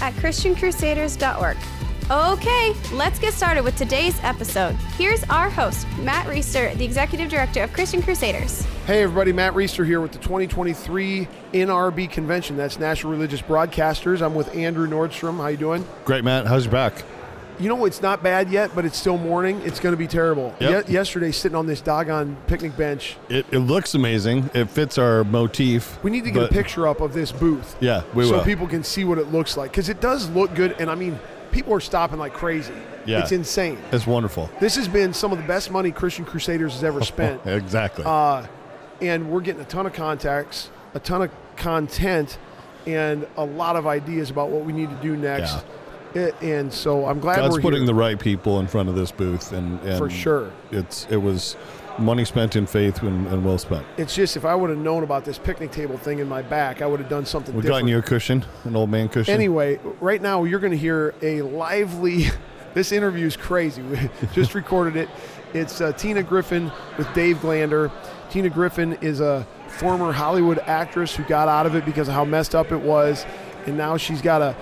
at ChristianCrusaders.org. Okay, let's get started with today's episode. Here's our host, Matt Reister, the Executive Director of Christian Crusaders. Hey everybody, Matt Reister here with the 2023 NRB convention. That's National Religious Broadcasters. I'm with Andrew Nordstrom. How you doing? Great, Matt. How's your back? You know, it's not bad yet, but it's still morning. It's going to be terrible. Yep. Ye- yesterday, sitting on this doggone picnic bench, It, it looks amazing. It fits our motif. we need to get but- a picture up of this booth. Yeah, we so will. So people can see what it looks like because it does look good. And I mean, people are stopping like crazy. Yeah. It's insane. It's wonderful. This has been some of the best money Christian Crusaders has ever spent. Exactly. uh, and we're getting a ton of contacts, a ton of content, and a lot of ideas about what we need to do next. It- and so I'm glad God's we're putting here. the right people in front of this booth, and, and For sure. it's it was money spent in faith and, and well spent. it's just if I would have known about this picnic table thing in my back, I would have done something We've different. gotten you a cushion, an old man cushion. Anyway, right now you're going to hear a lively. This interview is crazy. We just recorded it. It's uh, Tina Griffin with Dave Glander. Tina Griffin is a former Hollywood actress who got out of it because of how messed up it was, and now she's got a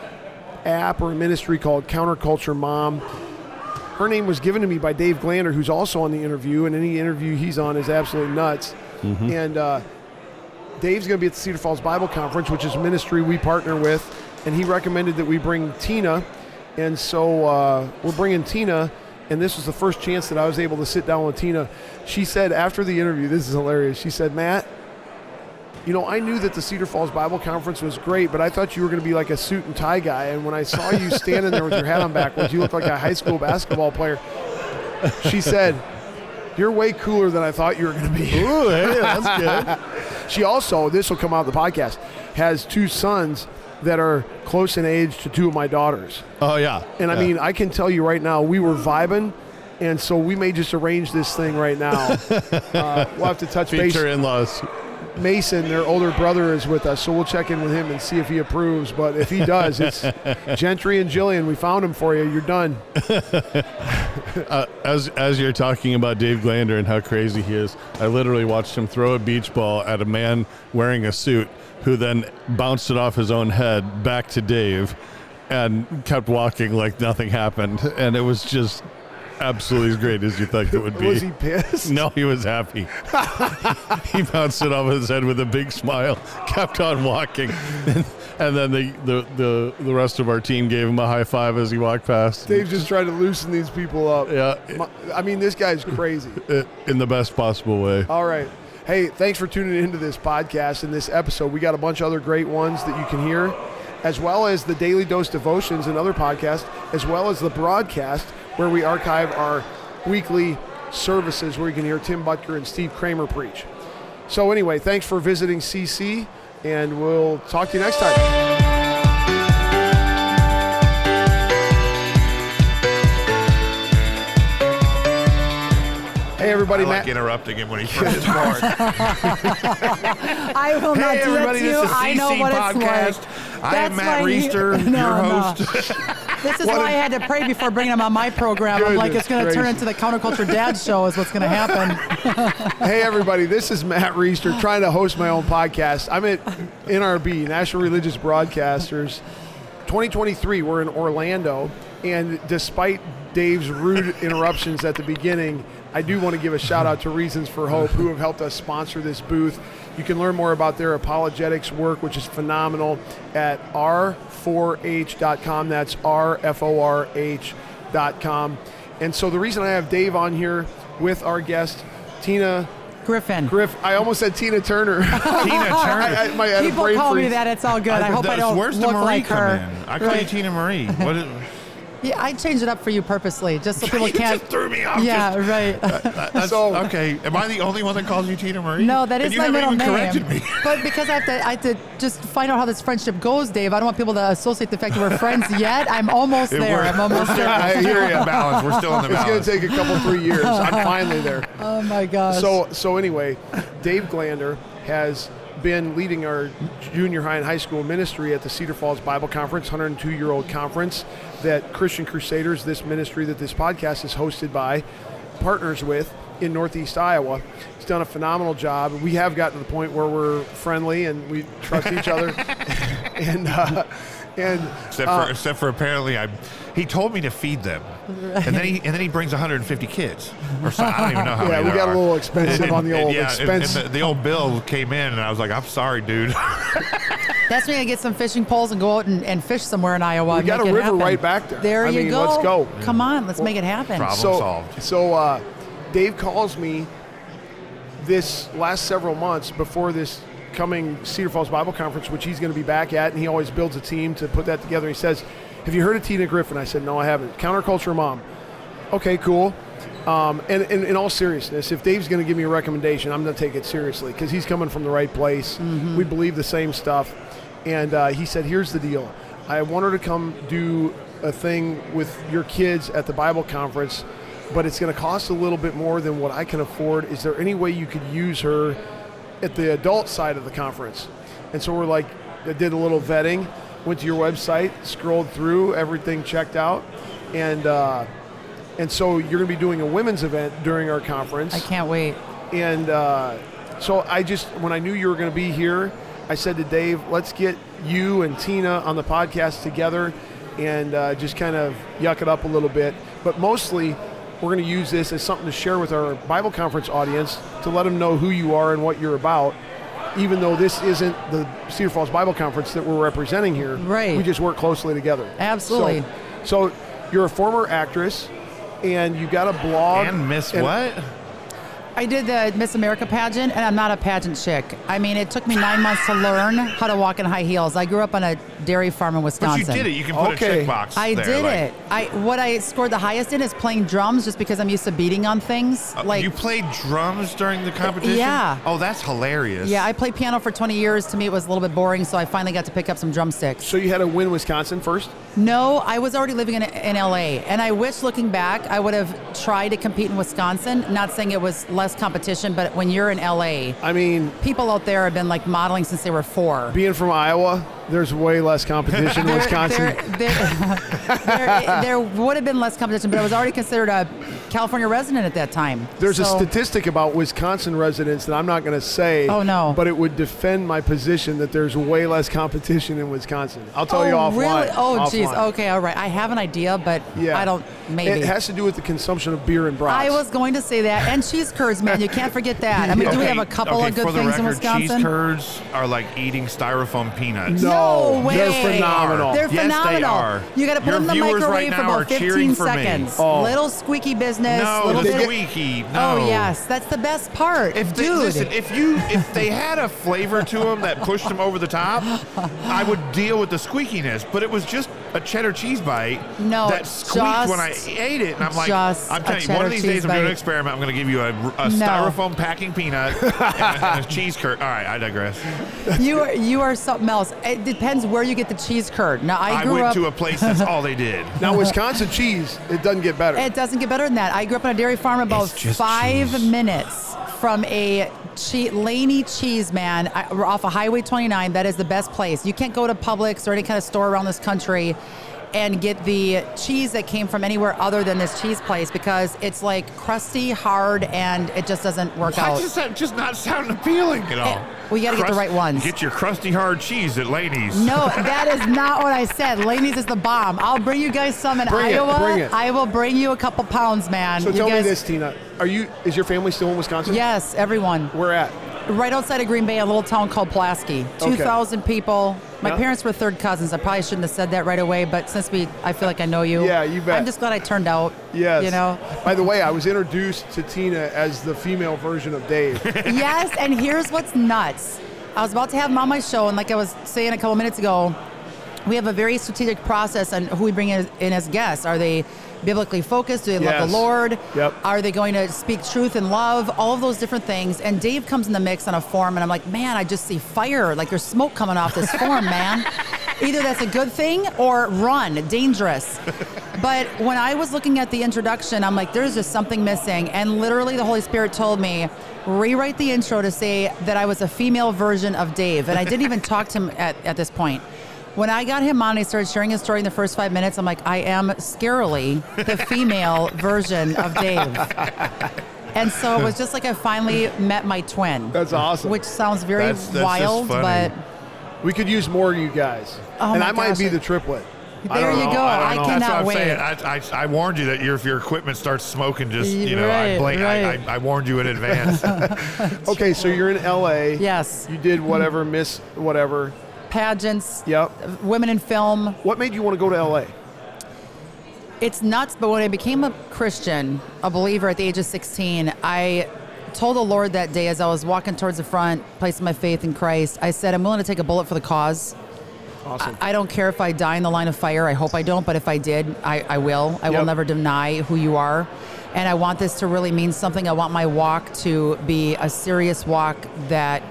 app or a ministry called Counterculture Mom. Her name was given to me by Dave Glander, who's also on the interview, and any interview he's on is absolutely nuts. And uh, Dave's going to be at the Cedar Falls Bible Conference, which is a ministry we partner with, and he recommended that we bring Tina. And so uh, we're bringing Tina, and this was the first chance that I was able to sit down with Tina. She said after the interview, this is hilarious. She said, Matt, you know, I knew that the Cedar Falls Bible Conference was great, but I thought you were going to be like a suit and tie guy. And when I saw you standing there with your hat on backwards, you looked like a high school basketball player. She said, You're way cooler than I thought you were going to be. Ooh, hey, that's good. She also, this will come out of the podcast, has two sons that are close in age to two of my daughters. Oh yeah, And I Yeah. mean, I can tell you right now, we were vibing, and so we may just arrange this thing right now. uh, we'll have to touch base. future in-laws. Mason, their older brother, is with us, so we'll check in with him and see if he approves. But if he does, it's Gentry and Jillian. We found him for you. You're done. Uh, as as you're talking about Dave Glander and how crazy he is, I literally watched him throw a beach ball at a man wearing a suit, who then bounced it off his own head back to Dave, and kept walking like nothing happened, and it was just absolutely as great as you think it would be. Was he pissed? No, he was happy. he bounced it off his head with a big smile, kept on walking, and then the, the, the, the rest of our team gave him a high five as he walked past. Dave's just trying to loosen these people up. Yeah, My- I mean, this guy's crazy. in the best possible way. All right. Hey, thanks for tuning into this podcast and this episode. We got a bunch of other great ones that you can hear, as well as the Daily Dose Devotions and other podcasts, as well as the broadcast where we archive our weekly services where you can hear Tim Butker and Steve Kramer preach. So, anyway, thanks for visiting CC, and we'll talk to you next time. Hey, everybody, I like Matt. interrupting him when he's trying his part. I will not hey, do that everybody, to you. this is I know CC what Podcast. it's like. I am Matt you- Reister, No, your no. host. This is why I had to pray before bringing him on my program. I'm like, it's going to turn into the counterculture dad show. Is what's going to happen. Hey everybody, this is Matt Reister trying to host my own podcast. I'm at NRB, National Religious Broadcasters. 2023, we're in Orlando, and despite Dave's rude interruptions at the beginning, I do want to give a shout out to Reasons for Hope, who have helped us sponsor this booth. You can learn more about their apologetics work, which is phenomenal, at r4h.com. That's r-f-o-r-h.com. And so the reason I have Dave on here with our guest, Tina Griffin. Griff. I almost said Tina Turner. Tina Turner. I, I, my, I had a People brain call me that. It's all good. I, hope I don't Where's look the Marie like come her. in? I call you Tina Marie. What is, Yeah, I changed it up for you purposely, just so people You can't. just threw me off. yeah, Just- right. that's- So- okay, am I the only one that calls you Tina Marie? no, that is And my haven't middle name. corrected me. But because I have to, I have to just find out how this friendship goes, Dave. I don't want people to associate the fact that we're friends yet. I'm almost If there. we're- I'm almost we're still, there. I hear in the balance. We're still in the It's going to take a couple, three years. I'm finally there. Oh my gosh. So, so anyway, Dave Glander has been leading our junior high and high school ministry at the Cedar Falls Bible Conference, 102 year old conference that Christian Crusaders, this ministry that this podcast is hosted by, partners with in Northeast Iowa. He's done a phenomenal job. We have gotten to the point where we're friendly and we trust each other. and uh, and Except for, except for apparently, I, he told me to feed them, and then he and then he brings 150 kids, or so, I don't even know how Yeah, many. we there got a little expensive And- on the old yeah, and- expense. And, the, the old bill came in, and I was like, "I'm sorry, dude." That's when you get some fishing poles and go out and, and fish somewhere in Iowa. We and got make a it river happen. right back there. There I you mean, go. let's go. Come on, let's make it happen. Problem so, solved. So uh, Dave calls me this last several months before this coming Cedar Falls Bible Conference, which he's going to be back at, and he always builds a team to put that together. He says, "Have you heard of Tina Griffin?" I said, "No, I haven't." Counterculture mom. Okay, cool. Um, and, and in all seriousness, if Dave's going to give me a recommendation, I'm going to take it seriously because he's coming from the right place. We believe the same stuff. And uh, he said, Here's the deal I want her to come do a thing with your kids at the Bible conference, but it's going to cost a little bit more than what I can afford. Is there any way you could use her at the adult side of the conference? And so we're like, I did a little vetting, went to your website, scrolled through, everything checked out. And, uh, and so you're going to be doing a women's event during our conference. I can't wait. And uh, so I just, when I knew you were going to be here, I said to Dave, let's get you and Tina on the podcast together and uh, just kind of yuck it up a little bit. But mostly, we're going to use this as something to share with our Bible conference audience to let them know who you are and what you're about. Even though this isn't the Cedar Falls Bible Conference that we're representing here, Right. we just work closely together. Absolutely. So, so you're a former actress, and you got a blog. and Miss and- what? I did the Miss America pageant, and I'm not a pageant chick. I mean, it took me nine months to learn how to walk in high heels. I grew up on a dairy farm in But Wisconsin. you did it. You can put Okay. a checkbox. I there, did like, it. I what I scored the highest in is playing drums, just because I'm used to beating on things. uh, like you played drums during the competition. yeah. Oh, that's hilarious. yeah, I played piano for 20 years. To me, it was a little bit boring, so I finally got to pick up some drumsticks. So you had to win Wisconsin first? No, I was already living in, in LA, and I wish looking back, I would have tried to compete in Wisconsin. Not saying it was less competition, but when you're in LA, I mean, people out there have been like modeling since they were four. being from Iowa, there's way less competition in Wisconsin. There, there, there, there would have been less competition, but I was already considered a California resident at that time. There's a statistic about Wisconsin residents that I'm not going to say. Oh, no. But it would defend my position that there's way less competition in Wisconsin. I'll tell oh, you offline. Really? Oh, jeez. Okay, all right. I have an idea, but Yeah. I don't. Maybe. It has to do with the consumption of beer and brats. I was going to say that, and cheese curds, man. You can't forget that. I mean, do we have a couple okay, of good for the things in Wisconsin? Cheese curds are like eating styrofoam peanuts. No, No they're phenomenal. They're Yes, they phenomenal. are. You got to put Your them in the microwave right for about 15 for seconds. Oh. Little squeaky business. No, little the squeaky. Oh, no. Oh yes, that's the best part, If they, dude. listen, if you if they had a flavor to them that pushed them over the top, I would deal with the squeakiness. But it was just a cheddar cheese bite No, that squeaked when I ate it, and I'm like, just I'm telling you, one of these cheese days I'm doing an experiment. I'm going to give you a, a No. styrofoam packing peanut and, a, and a cheese curd. All right, I digress. you are you are something else. It depends where you get the cheese curd. Now I I, grew went up. to a place that's all they did. now, Wisconsin cheese, it doesn't get better. It doesn't get better than that. I grew up on a dairy farm about five cheese. minutes from a che- Laney cheese man off of Highway 29. That is the best place. You can't go to Publix or any kind of store around this country and get the cheese that came from anywhere other than this cheese place because it's like crusty, hard, and it just doesn't work Why out. does that just not sound appealing at all? Eh, we gotta get the right ones. Get your crusty hard cheese at Laney's. No, that is not what I said. Laney's is the bomb. I'll bring you guys some in Bring it, Iowa. bring it. I will bring you a couple pounds, man. so You tell guys- me this, Tina. Are you? Is your family still in Wisconsin? Yes, everyone. Where at? Right outside of Green Bay, a little town called Pulaski. Okay. 2,000 people. My Yeah. parents were third cousins. I probably shouldn't have said that right away, but since we, I feel like I know you. Yeah, you bet. I'm just glad I turned out. Yes. You know? By the way, I was introduced to Tina as the female version of Dave. yes, and here's what's nuts. I was about to have him on my show, and like I was saying a couple minutes ago, we have a very strategic process on who we bring in, in as guests. Are they biblically focused? Do they love Yes. the Lord? Yep. Are they going to speak truth and love? All of those different things. And Dave comes in the mix on a form, and I'm like, man, I just see fire. Like there's smoke coming off this form, man. Either that's a good thing or run, dangerous. But when I was looking at the introduction, I'm like, there's just something missing. And literally, the Holy Spirit told me, rewrite the intro to say that I was a female version of Dave. And I didn't even talk to him at, at this point. When I got him on, he started sharing his story in the first five minutes. I'm like, I am scarily the female version of Dave. And so it was just like I finally met my twin. That's awesome. Which sounds very That's- that's just wild, funny. but We could use more of you guys. Oh and my I might gosh, be the triplet. I There don't you know. go. I, don't I know. cannot That's what I'm wait. saying. I, I, I warned you that your, if your equipment starts smoking, just you know, Right, I, blink, I. I, I warned you in advance. Okay, so you're in LA. yes, You did whatever, Miss whatever. Pageants, Yep. women in film. What made you want to go to LA? It's nuts, but when I became a Christian, a believer at the age of 16, I told the Lord that day as I was walking towards the front, placing my faith in Christ, I said, I'm willing to take a bullet for the cause. Awesome. I don't care if I die in the line of fire. I hope I don't, but if I did, I, I will. I Yep. will never deny who you are. And I want this to really mean something. I want my walk to be a serious walk that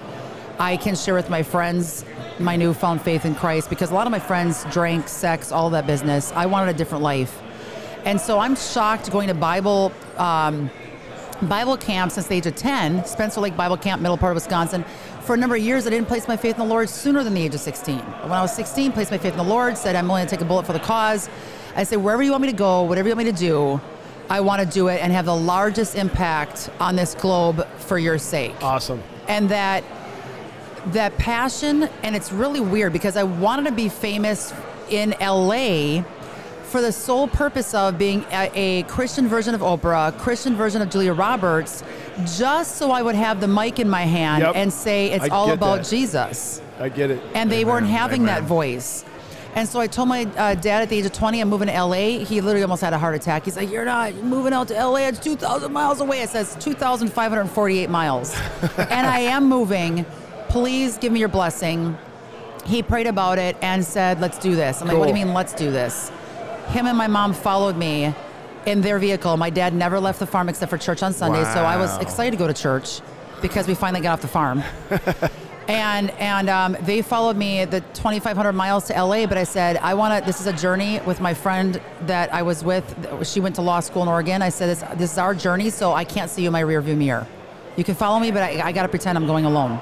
I can share with my friends my newfound faith in Christ because a lot of my friends drank, sex, all that business. I wanted a different life. And so I'm shocked going to Bible um, Bible camp since the age of 10, Spencer Lake Bible Camp, middle part of Wisconsin. For a number of years, I didn't place my faith in the Lord sooner than the age of 16. When I was 16, placed my faith in the Lord, said, I'm willing to take a bullet for the cause. I said, wherever you want me to go, whatever you want me to do, I want to do it and have the largest impact on this globe for your sake awesome. and that that passion and it's really weird because I wanted to be famous in LA for the sole purpose of being a, a Christian version of Oprah, a Christian version of Julia Roberts, just so I would have the mic in my hand Yep. and say it's I all about that. Jesus. I get it. And they Amen. weren't having that voice. And so I told my uh, dad at the age of 20, I'm moving to LA. He literally almost had a heart attack. He's like, You're not moving out to LA. It's 2,000 miles away. It says 2,548 miles. and I am moving. Please give me your blessing. He prayed about it and said, Let's do this. I'm like, What do you mean, let's do this? Him and my mom followed me in their vehicle. My dad never left the farm except for church on Sundays. So I was excited to go to church because we finally got off the farm and and um, they followed me the 2,500 miles to LA. But I said I want to. This is a journey with my friend that I was with. She went to law school in Oregon. I said this, this is our journey, so I can't see you in my rearview mirror. You can follow me, but I, I got to pretend I'm going alone.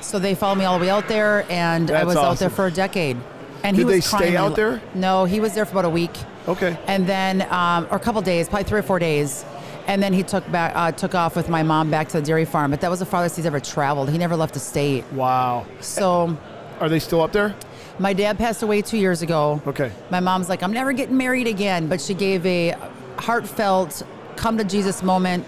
So they followed me all the way out there, and I That's was out there for a decade. And he Did was they stay out there? No, he was there for about a week Okay. and then um, or a couple days, probably three or four days, and then he took back uh, took off with my mom back to the dairy farm. But that was the farthest he's ever traveled. He never left the state. Wow. So Are they still up there? my dad passed away two years ago. Okay. My mom's like, I'm never getting married again, but she gave a heartfelt come to Jesus moment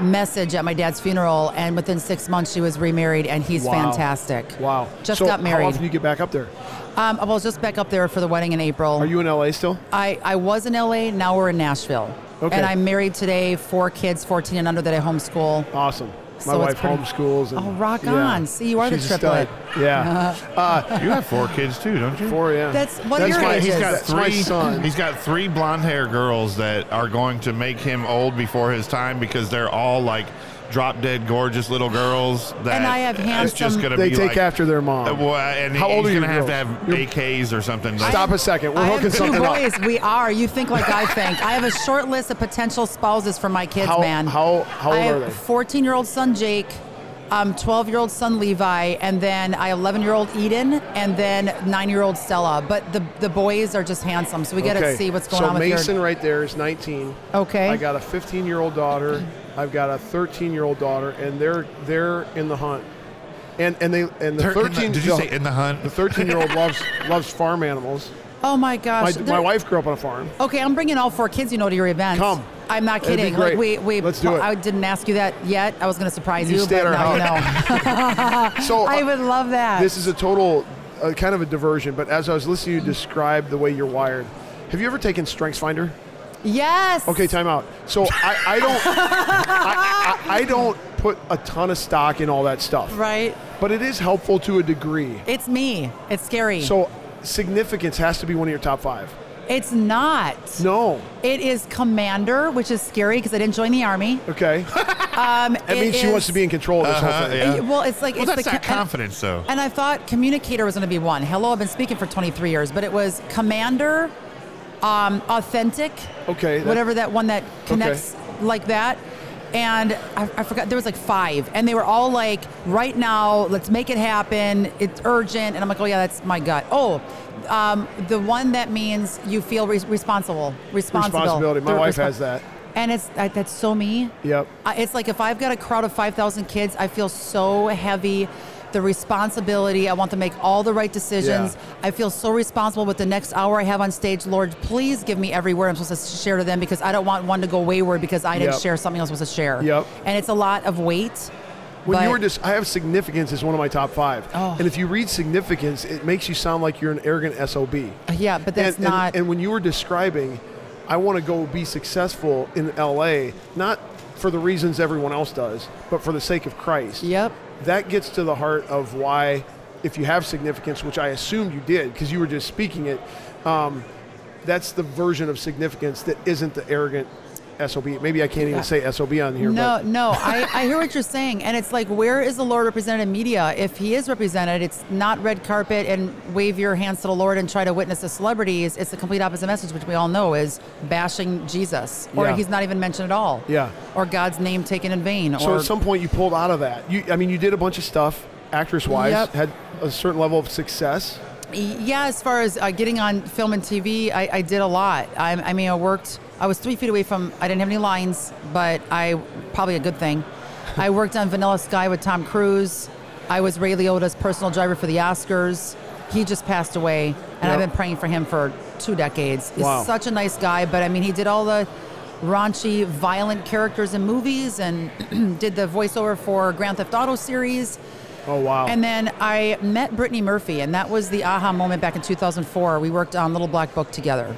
message at my dad's funeral, and within six months she was remarried, and he's Wow. fantastic. Wow. Just so got married. How often do you get back up there? Um, I was just back up there for the wedding in April. Are you in LA still? I, I was in LA, now we're in Nashville. Okay. And I'm married today, four kids, 14 and under that I homeschool. Awesome. My So wife pretty- homeschools. And, Oh, rock yeah. on. See, you are the She's a triplet. stud. Yeah. Uh, you have four kids too, don't you? four, yeah. That's- what That's your my, ages? He's got That's three. son. He's got three blonde hair girls that are going to make him old before his time because they're all like drop dead gorgeous little girls. That And I have It's just handsome- gonna They be take like, after their Uh, mom. well, and How old are you gonna have to girls? have You're- AKs or something. Like, Stop a second. We're I hooking have two something up. boys. We are. You think like I think. I have a short list of potential spouses for my kids, How- man. how- how old I have are they? 14 year old son Jake, um, 12 year old son Levi, and then I 11 year old Eden, and then nine year old Stella. But the the boys are just handsome, so we got to Okay. see what's going so on with Mason your. right there is 19. Okay. I got a 15 year old daughter. I've got a 13 year old daughter, and they're they're in the hunt. And and they and the Thir- in the- 13 did you say in the hunt? The 13 year old loves loves farm animals. oh my My, gosh. my they're- wife grew up on a farm. Okay, I'm bringing all four kids, you know, to your event. Come. I'm not That'd be kidding. great. Like we, we Let's do it. I didn't ask you that yet. I was going to surprise You you, stay but at our now you know. So I uh, would love that. This is a total uh, kind of a diversion, but as I was listening to you describe the way you're wired, have you ever taken StrengthsFinder? Yes. Okay, time out. So I, I don't I, I, I don't put a ton of stock in all that stuff. Right. But it is helpful to a degree. It's me. It's scary. So significance has to be one of your top five. It's not. No. It is Commander, which is scary because I didn't join the army. Okay. Um, That means she wants to be in control of this Uh-huh, whole thing. yeah. Well, it's like Well, it's that's the that co- and- confidence, though. And I thought communicator was going to be one. Hello, I've been speaking for 23 years, but it was commander, um, authentic, Okay. that- whatever that one that connects like that. And I, I forgot there was like five, and they were all like, "Right now, let's make it happen. It's urgent." And I'm like, "Oh yeah, that's my gut." Oh, um, the one that means you feel re- responsible, responsible. Responsibility. My They're wife has that. and it's I, that's so me. Yep. I- It's like if I've got a crowd of 5,000 kids, I feel so heavy. The responsibility, I want to make all the right decisions. Yeah. I feel so responsible with the next hour I have on stage. Lord, please give me every word I'm supposed to share to them because I don't want one to go wayward because I didn't Yep. share something I was supposed to share. Yep. And it's a lot of weight. When you were just, I have significance as one of my top five. Oh. And if you read significance, it makes you sound like you're an arrogant SOB. Uh, yeah, but that's and, and- not. And, when you were describing, I want to go be successful in LA, not for the reasons everyone else does, but for the sake of Christ. yep. That gets to the heart of why, if you have significance, which I assumed you did because you were just speaking it, um, that's the version of significance that isn't the arrogant SOB. Maybe I can't even say SOB on here. No, but no, I, I hear what you're saying. And it's like, where is the Lord represented in media? If he is represented, it's not red carpet and wave your hands to the Lord and try to witness the celebrities. It's the complete opposite message, which we all know is bashing Jesus. Or Yeah. he's not even mentioned at all. Yeah. Or God's name taken in vain. So or at some point you pulled out of that. You, I mean, you did a bunch of stuff, actress wise, Yep. had a certain level of success. Yeah, as far as uh, getting on film and TV, I, I did a lot. I, I mean, I worked. I was three feet away from. I didn't have any lines, but I probably a good thing. I worked on Vanilla Sky with Tom Cruise. I was Ray Liotta's personal driver for the Oscars. He just passed away, and I've been praying for him for two decades. He's Wow. such a nice guy, but I mean, he did all the raunchy, violent characters in movies, and did the voiceover for Grand Theft Auto series. Oh wow! And then I met Brittany Murphy, and that was the aha moment back in 2004. We worked on Little Black Book together.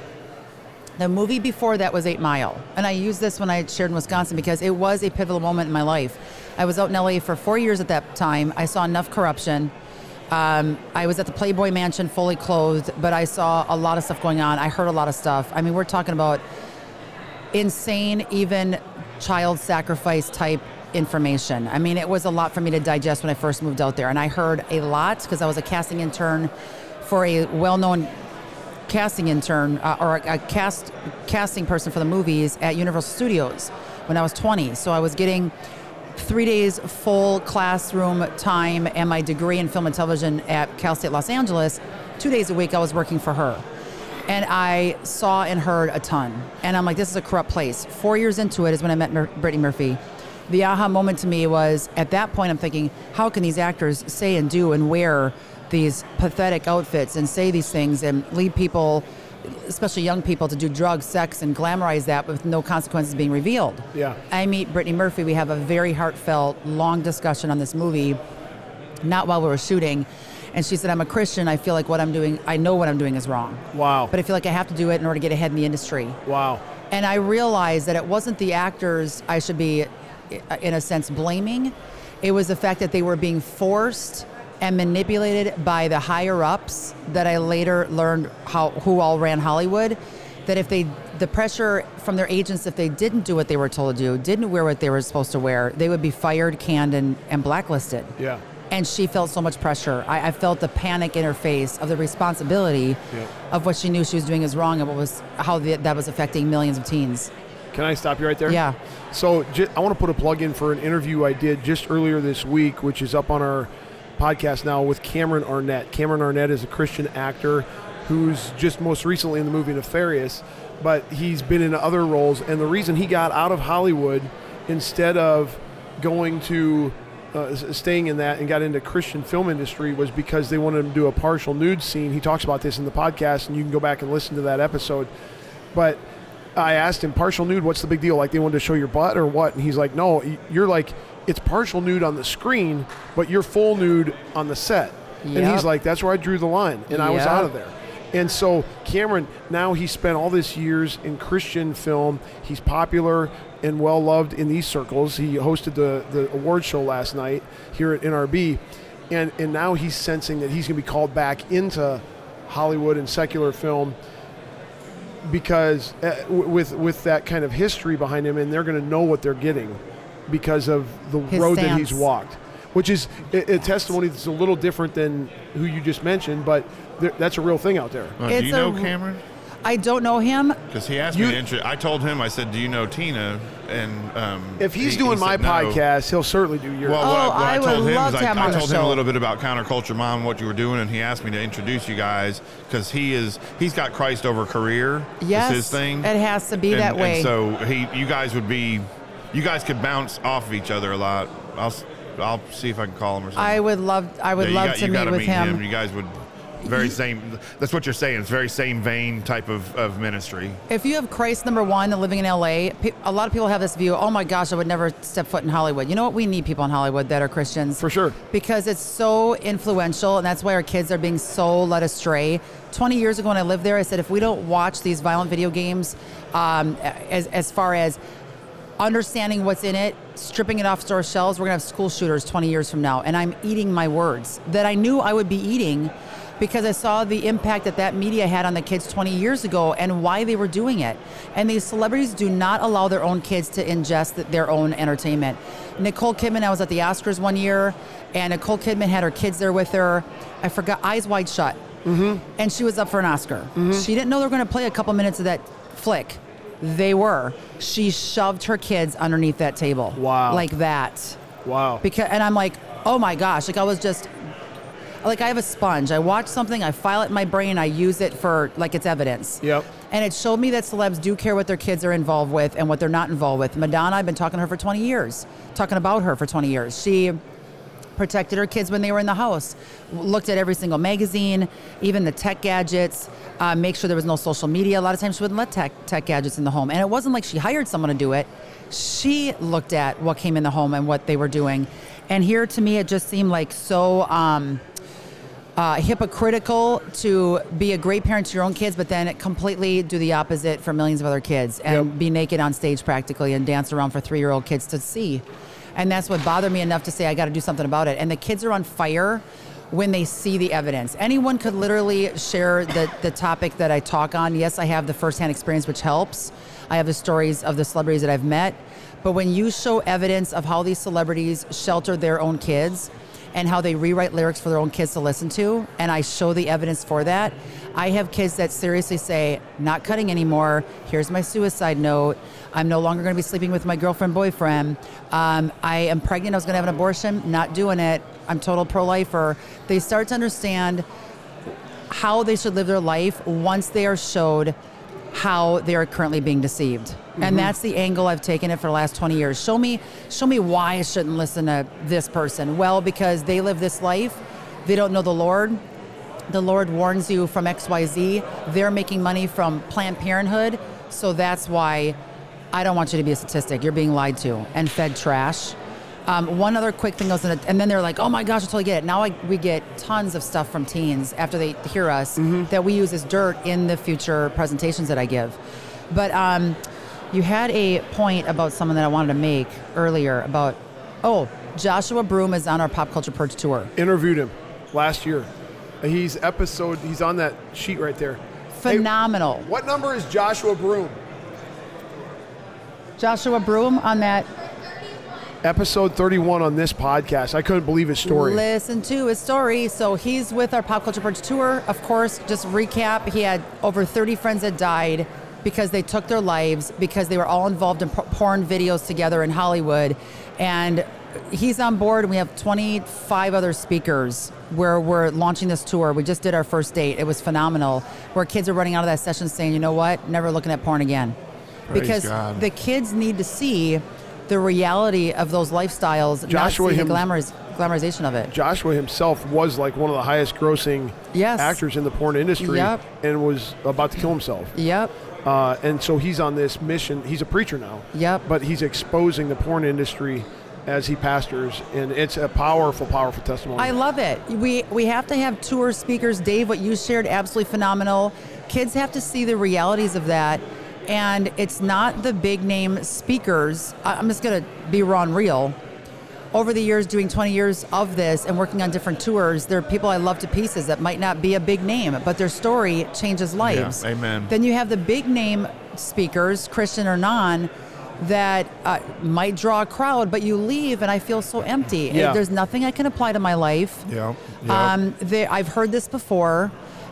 The movie before that was Eight Mile, and I used this when I shared in Wisconsin because it was a pivotal moment in my life. I was out in LA for four years at that time. I saw enough corruption. Um, I was at the Playboy Mansion fully clothed, but I saw a lot of stuff going on. I heard a lot of stuff. I mean, we're talking about insane, even child sacrifice type information. I mean, it was a lot for me to digest when I first moved out there. And I heard a lot because I was a casting intern for a well known casting intern uh, or a, a cast casting person for the movies at Universal Studios when I was 20. So I was getting three days full classroom time and my degree in film and television at Cal State Los Angeles. Two days a week I was working for her. And I saw and heard a ton. And I'm like, this is a corrupt place. Four years into it is when I met Mur- Brittany Murphy. The aha moment to me was at that point, I'm thinking, how can these actors say and do and wear these pathetic outfits and say these things and lead people, especially young people, to do drugs, sex, and glamorize that with no consequences being revealed? Yeah. I meet Brittany Murphy. We have a very heartfelt, long discussion on this movie, not while we were shooting. And she said, I'm a Christian. I feel like what I'm doing, I know what I'm doing is wrong. wow! But I feel like I have to do it in order to get ahead in the industry. wow! And I realized that it wasn't the actors I should be, in a sense, blaming. It was the fact that they were being forced and manipulated by the higher ups that I later learned how who all ran Hollywood. That if they, the pressure from their agents, if they didn't do what they were told to do, didn't wear what they were supposed to wear, they would be fired, canned, and, and blacklisted. Yeah. And she felt so much pressure. I, I felt the panic in her face of the responsibility Yeah. of what she knew she was doing is wrong and what was how the, that was affecting millions of teens. Can I stop you right there? Yeah. So ju- I want to put a plug in for an interview I did just earlier this week, which is up on our podcast now with Cameron Arnett. Cameron Arnett is a Christian actor who's just most recently in the movie Nefarious, but he's been in other roles. And the reason he got out of Hollywood instead of going to uh, staying in that and got into Christian film industry was because they wanted him to do a partial nude scene. He talks about this in the podcast, and you can go back and listen to that episode. But I asked him, partial nude, what's the big deal? Like they wanted to show your butt or what? And he's like, no, you're like, it's partial nude on the screen, but you're full nude on the set. And he's like, that's where I drew the line, and I was out of there. And so Cameron, now he spent all these years in Christian film. He's popular and well loved in these circles. He hosted the the award show last night here at NRB, and and now he's sensing that he's going to be called back into Hollywood and secular film because uh, with with that kind of history behind him, and they're going to know what they're getting because of the His road that he's walked, which is a, a testimony that's a little different than who you just mentioned, but there, that's a real thing out there. Uh, do you know Cameron? I don't know him. Because he asked You- me to intro- I told him, I said, "Do you know Tina?" And um, If he's he- doing he my said no. podcast, he'll certainly do yours. Well, what, Oh, I, what I, I would told him love is to I, him I told him a little bit about counterculture mom, what you were doing, and he asked me to introduce you guys because he is he's got Christ over career. Yes, is his thing. it has to be And- that way. And so he, you guys would be, you guys could bounce off of each other a lot. I'll, s- I'll see if I can call him or something. I would love. I would Yeah, love got- to meet gotta with him. You guys would very same. That's what you're saying. It's very same vein type of, of ministry. If you have Christ number one living in LA, a lot of people have this view. Oh my gosh, I would never step foot in Hollywood. You know what? We need people in Hollywood that are Christians For sure. because it's so influential, and that's why our kids are being so led astray. Twenty years ago, when I lived there, I said if we don't watch these violent video games, um, as as far as understanding what's in it, stripping it off store shelves, we're gonna have school shooters 20 years from now. And I'm eating my words that I knew I would be eating because I saw the impact that that media had on the kids 20 years ago and why they were doing it. And these celebrities do not allow their own kids to ingest their own entertainment. Nicole Kidman, I was at the Oscars one year, and Nicole Kidman had her kids there with her. I forgot, Eyes Wide Shut. Mm-hmm. And she was up for an Oscar. She didn't know they were going to play a couple minutes of that flick. They were. She shoved her kids underneath that table. Wow. Like that. wow. Because and I'm like, oh my gosh, like I was just like I have a sponge. I watch something, I file it in my brain, I use it for like it's evidence. Yep. And it showed me that celebs do care what their kids are involved with and what they're not involved with. Madonna, I've been talking to her for 20 years, talking about her for 20 years. She protected her kids when they were in the house, looked at every single magazine, even the tech gadgets, uh, make sure there was no social media. A lot of times she wouldn't let tech, tech gadgets in the home. And it wasn't like she hired someone to do it. She looked at what came in the home and what they were doing. And here to me, it just seemed like so. Um, uh, hypocritical to be a great parent to your own kids, but then completely do the opposite for millions of other kids and Yep. be naked on stage practically and dance around for three year old kids to see. And that's what bothered me enough to say, I got to do something about it. And the kids are on fire when they see the evidence. Anyone could literally share the, the topic that I talk on. Yes, I have the firsthand experience, which helps. I have the stories of the celebrities that I've met. But when you show evidence of how these celebrities shelter their own kids, and how they rewrite lyrics for their own kids to listen to, and I show the evidence for that. I have kids that seriously say, not cutting anymore. Here's my suicide note. I'm no longer going to be sleeping with my girlfriend, boyfriend. Um, I am pregnant. I was going to have an abortion. Not doing it. I'm total pro lifer. They start to understand how they should live their life once they are showed how they are currently being deceived. And that's the angle I've taken it for the last 20 years. Show me show me why I shouldn't listen to this person. Well, because they live this life, they don't know the Lord. The Lord warns you from XYZ. They're making money from Planned Parenthood, so that's why I don't want you to be a statistic. You're being lied to and fed trash. Um, one other quick thing goes, in and then they're like, "Oh my gosh, I totally get it." Now I, we get tons of stuff from teens after they hear us that we use as dirt in the future presentations that I give. But um, you had a point about someone that I wanted to make earlier about, oh, Joshua Broome is on our Pop Culture Purge tour. Interviewed him last year. He's episode. He's on that sheet right there. Hey, Phenomenal. what number is Joshua Broome? Joshua Broome on that. Episode 31 on this podcast. I couldn't believe his story. Listen to his story. So he's with our Pop Culture Purge tour. Of course, just recap, he had over 30 friends that died because they took their lives because they were all involved in porn videos together in Hollywood. And he's on board. and We have 25 other speakers where we're launching this tour. We just did our first date. It was phenomenal. Where kids are running out of that session saying, you know what? Never looking at porn again. Praise because God. the kids need to see the reality of those lifestyles, Joshua not see him- the glamoriz- glamorization of it. Joshua himself was like one of the highest grossing Yes. actors in the porn industry Yep. and was about to kill himself. Yep. Uh, and so he's on this mission. He's a preacher now. Yep. But he's exposing the porn industry as he pastors, and it's a powerful, powerful testimony. I love it. We we have to have tour speakers. Dave, what you shared, absolutely phenomenal. Kids have to see the realities of that, and it's not the big name speakers. I'm just gonna be raw and real. Over the years, doing 20 years of this and working on different tours, there are people I love to pieces that might not be a big name, but their story changes lives. amen. Then you have the big name speakers, Christian or non, that uh, might draw a crowd, but you leave and I feel so empty. Yeah. There's nothing I can apply to my life. Yeah. yeah. Um, they, I've heard this before,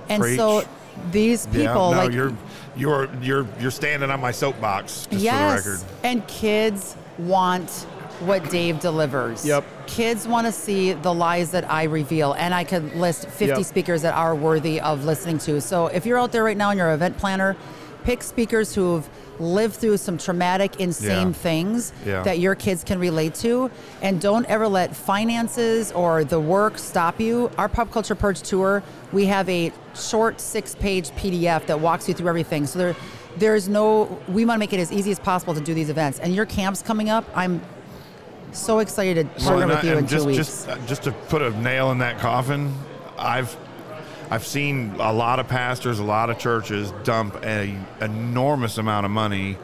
and so these people yeah, no, like you're you're you're you're standing on my soapbox. Just yes, for the record. and kids want what Dave delivers. Yep. Kids want to see the lies that I reveal, and I could list 50 Yep. speakers that are worthy of listening to. So if you're out there right now and you're an event planner, pick speakers who've lived through some traumatic, insane Yeah. things Yeah. that your kids can relate to, and don't ever let finances or the work stop you. Our Pop Culture Purge tour, we have a short six-page PDF that walks you through everything. So there, there's no. We want to make it as easy as possible to do these events. And your camp's coming up. I'm so excited to partner with I- you and in just, two weeks. Just, just to put a nail in that coffin, I've I've seen a lot of pastors, a lot of churches dump an enormous amount of money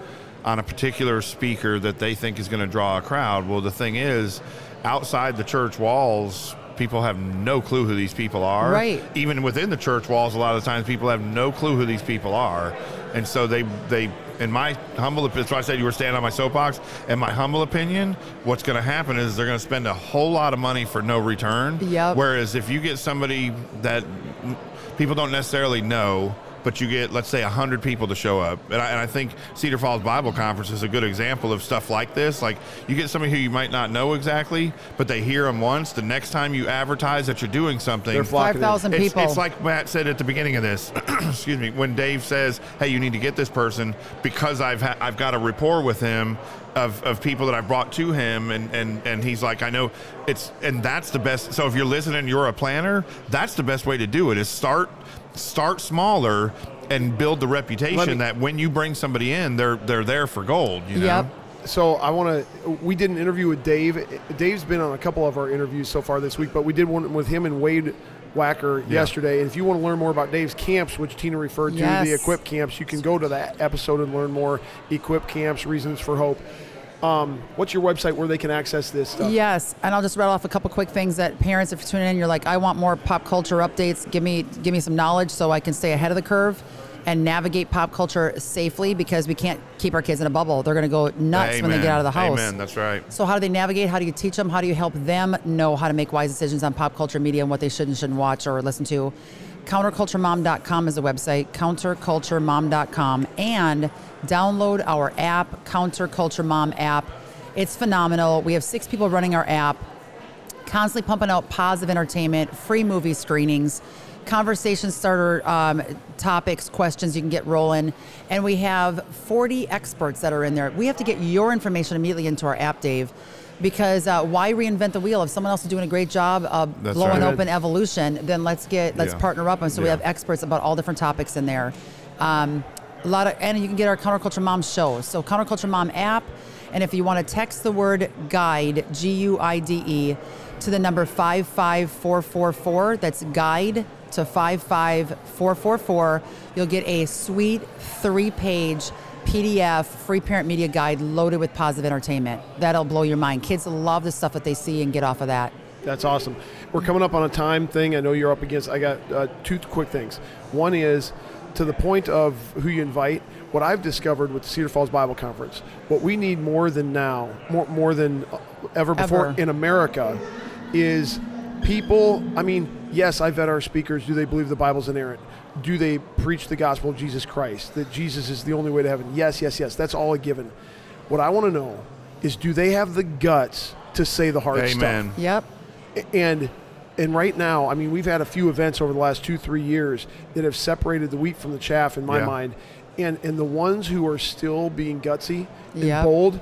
on a particular speaker that they think is going to draw a crowd. Well, the thing is, outside the church walls, people have no clue who these people are. Right. Even within the church walls, a lot of times people have no clue who these people are, and so they they. In my humble, that's why I said you were standing on my soapbox. In my humble opinion, what's going to happen is they're going to spend a whole lot of money for no return. Yep. Whereas if you get somebody that people don't necessarily know, but you get, let's say, 100 people to show up. And I, and I think Cedar Falls Bible Conference is a good example of stuff like this. Like, you get somebody who you might not know exactly, but they hear them once. The next time you advertise that you're doing something, They're flocking 5,000 it's, people. it's like Matt said at the beginning of this. excuse me. When Dave says, "Hey, you need to get this person," because I've ha- I've got a rapport with him of, of people that I've brought to him, and, and and he's like, I know it's, and that's the best. So if you're listening, you're a planner. That's the best way to do it. Is start start smaller and build the reputation me- that when you bring somebody in, they're they're there for gold. You know. Yep. So I want to. We did an interview with Dave. Dave's been on a couple of our interviews so far this week, but we did one with him and Wade Wacker yesterday. And if you want to learn more about Dave's camps, which Tina referred to, Yes. the Equip camps, you can go to that episode and learn more. Equip camps, reasons for hope. Um, what's your website where they can access this stuff? Yes, and I'll just rattle off a couple quick things that parents, if you're tuning in, you're like, I want more pop culture updates. Give me, give me some knowledge so I can stay ahead of the curve and navigate pop culture safely because we can't keep our kids in a bubble. They're going to go nuts when they get out of the house. Amen. That's right. So how do they navigate? How do you teach them? How do you help them know how to make wise decisions on pop culture media and what they should and shouldn't watch or listen to? Counterculturemom.com is a website, counterculturemom.com, and download our app, Counterculture Mom app. It's phenomenal. We have six people running our app, constantly pumping out positive entertainment, free movie screenings, conversation starter um, topics, questions you can get rolling. And we have 40 experts that are in there. We have to get your information immediately into our app, Dave, because uh, why reinvent the wheel? If someone else is doing a great job of That's blowing right. open evolution, then let's get let's Yeah. partner up. And so we have experts about all different topics in there. Um, a lot of, and you can get our Counterculture Mom show. So Counterculture Mom app, and if you want to text the word guide, G U I D E, to the number five five four four four. That's guide to five five four four four. You'll get a sweet three-page PDF free parent media guide loaded with positive entertainment. That'll blow your mind. Kids love the stuff that they see and get off of that. That's awesome. We're coming up on a time thing. I know you're up against. I got uh, two quick things. One is to the point of who you invite. What I've discovered with the Cedar Falls Bible Conference, what we need more than now, more more than ever before Ever. in America, is people. I mean, yes, I vet our speakers. Do they believe the Bible's inerrant? Do they preach the gospel of Jesus Christ? That Jesus is the only way to heaven? Yes, yes, yes. That's all a given. What I want to know is, do they have the guts to say the hard stuff? Amen. Yep. and and right now, I mean, we've had a few events over the last two, three years that have separated the wheat from the chaff in my Yeah. mind. And and the ones who are still being gutsy and Yep. bold,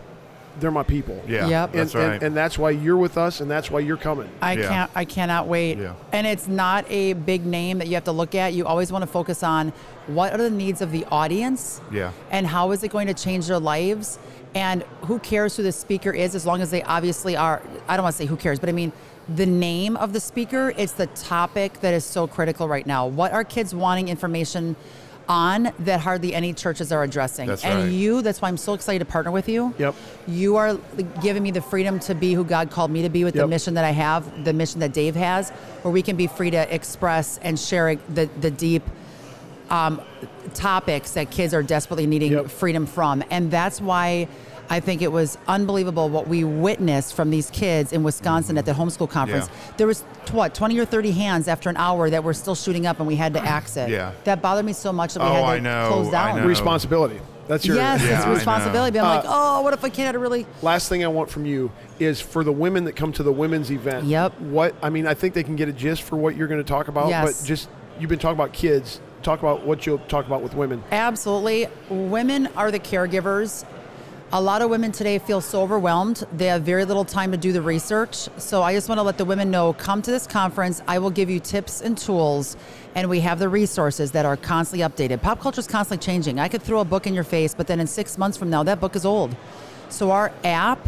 they're my people. Yeah. Yep. And, That's right. and, and that's why you're with us, and that's why you're coming. I Yeah. can't. I cannot wait. Yeah. And it's not a big name that you have to look at. You always want to focus on what are the needs of the audience. Yeah. And how is it going to change their lives? And who cares who the speaker is, as long as they obviously are. I don't want to say who cares, but I mean the name of the speaker. It's the topic that is so critical right now. What are kids wanting information? On that hardly any churches are addressing. That's and right. you, that's why I'm so excited to partner with you. Yep. You are giving me the freedom to be who God called me to be with Yep. the mission that I have, the mission that Dave has, where we can be free to express and share the, the deep um, topics that kids are desperately needing Yep. freedom from. And that's why I think it was unbelievable what we witnessed from these kids in Wisconsin at the homeschool conference. Yeah. There was what, 20 or 30 hands after an hour that were still shooting up and we had to axe it. Yeah. That bothered me so much that we Oh, had to I know, close I down. know. Responsibility. That's your Yes, Yeah, it's responsibility. But I'm like, Uh, oh, what if a kid had a really last thing I want from you is for the women that come to the women's event. Yep. What I mean, I think they can get a gist for what you're going to talk about. Yes. But just you've been talking about kids. Talk about what you'll talk about with women. Absolutely. Women are the caregivers. A lot of women today feel so overwhelmed. They have very little time to do the research. So I just want to let the women know come to this conference. I will give you tips and tools, and we have the resources that are constantly updated. Pop culture is constantly changing. I could throw a book in your face, but then in six months from now, that book is old. So our app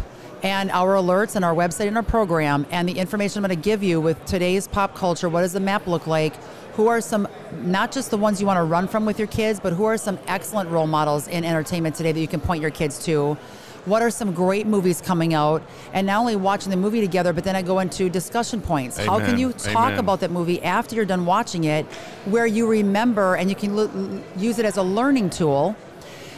and our alerts and our website and our program and the information I'm going to give you with today's pop culture, what does the map look like? Who are some, not just the ones you want to run from with your kids, but who are some excellent role models in entertainment today that you can point your kids to? What are some great movies coming out? And not only watching the movie together, but then I go into discussion points. How can you talk Amen. about that movie after you're done watching it, where you remember and you can l- use it as a learning tool?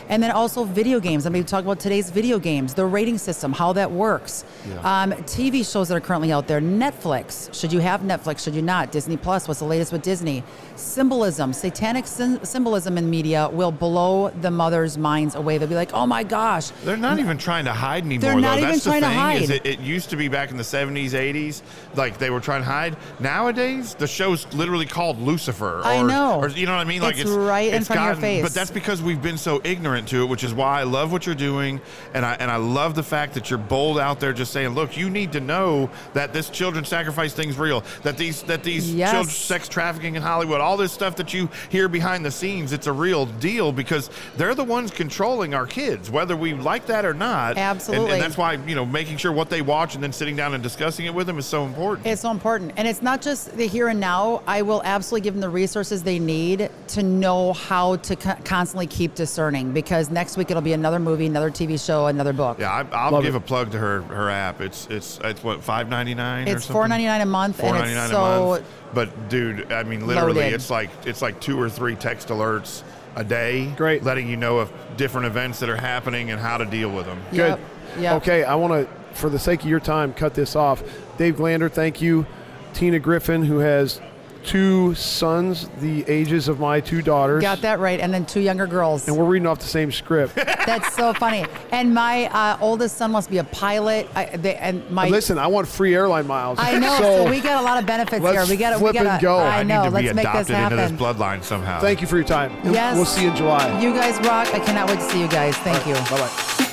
And then also video games. I'm going to talk about today's video games, the rating system, how that works. Um, TV shows that are currently out there. Netflix. Should you have Netflix? Should you not? Disney Plus. What's the latest with Disney? Symbolism, satanic sym- symbolism in media will blow the mothers' minds away. They'll be like, "Oh my gosh, They're not even trying to hide anymore. They're though. not even That's trying to the thing. Is hide. it, it used to be back in the seventies, eighties, like they were trying to hide. Nowadays, the show's literally called Lucifer. Or, I know. Or, you know what I mean? Like It's right in front of your face. But that's because we've been so ignorant to it, which is why I love what you're doing, and I and I love the fact that you're bold out there, just saying, look, you need to know that this children sacrifice thing's real. That these that these Yes. children sex trafficking in Hollywood, all this stuff that you hear behind the scenes, it's a real deal because they're the ones controlling our kids, whether we like that or not. And- Absolutely. And, that's why, you know, making sure what they watch and then sitting down and discussing it with them is so important. It's so important. And it's not just the here and now. I will absolutely give them the resources they need to know how to co- constantly keep discerning because next week it'll be another movie, another TV show, another book. yeah, I, I'll Love give it. a plug to her her app. It's it's it's what five ninety nine. It's four ninety nine a month, Four and it's nine so a month. But dude, I mean, literally, Loaded. it's like it's like two or three text alerts a day. Great. letting you know of different events that are happening and how to deal with them. Yep. Good. Yep. Okay, I want to, for the sake of your time, cut this off. Dave Glander, thank you. Tina Griffin, who has two sons, the ages of my two daughters. Got that right. And then two younger girls. And we're reading off the same script. That's so funny. And my uh, oldest son wants to be a pilot. I, they, and my Listen, I want free airline miles. I know. So, we got a lot of benefits here. let's We got to. We flip got and go. I I know. need to Let's be make adopted this happen. into this bloodline somehow. thank you for your time. Yes. We'll see you in July. You guys rock. I cannot wait to see you guys. Thank you. Bye bye.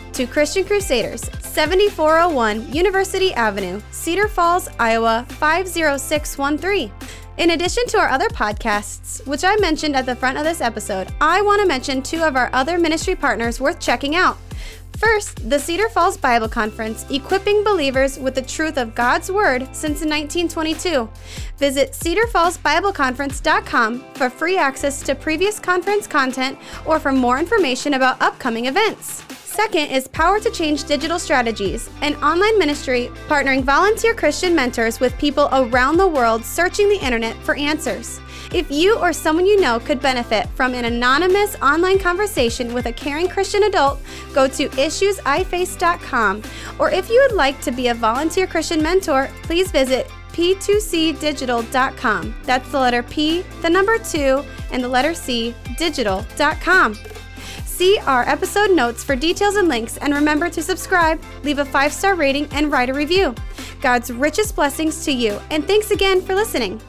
to Christian Crusaders, 7401 University Avenue, Cedar Falls, Iowa 50613. In addition to our other podcasts, which I mentioned at the front of this episode, I want to mention two of our other ministry partners worth checking out. First, the Cedar Falls Bible Conference, equipping believers with the truth of God's Word since 1922. Visit cedarfallsbibleconference.com for free access to previous conference content or for more information about upcoming events. Second is Power to Change Digital Strategies, an online ministry partnering volunteer Christian mentors with people around the world searching the internet for answers. If you or someone you know could benefit from an anonymous online conversation with a caring Christian adult, go to issuesiface.com. Or if you would like to be a volunteer Christian mentor, please visit p2cdigital.com. That's the letter P, the number 2, and the letter C, digital.com. See our episode notes for details and links, and remember to subscribe, leave a five star rating, and write a review. God's richest blessings to you, and thanks again for listening.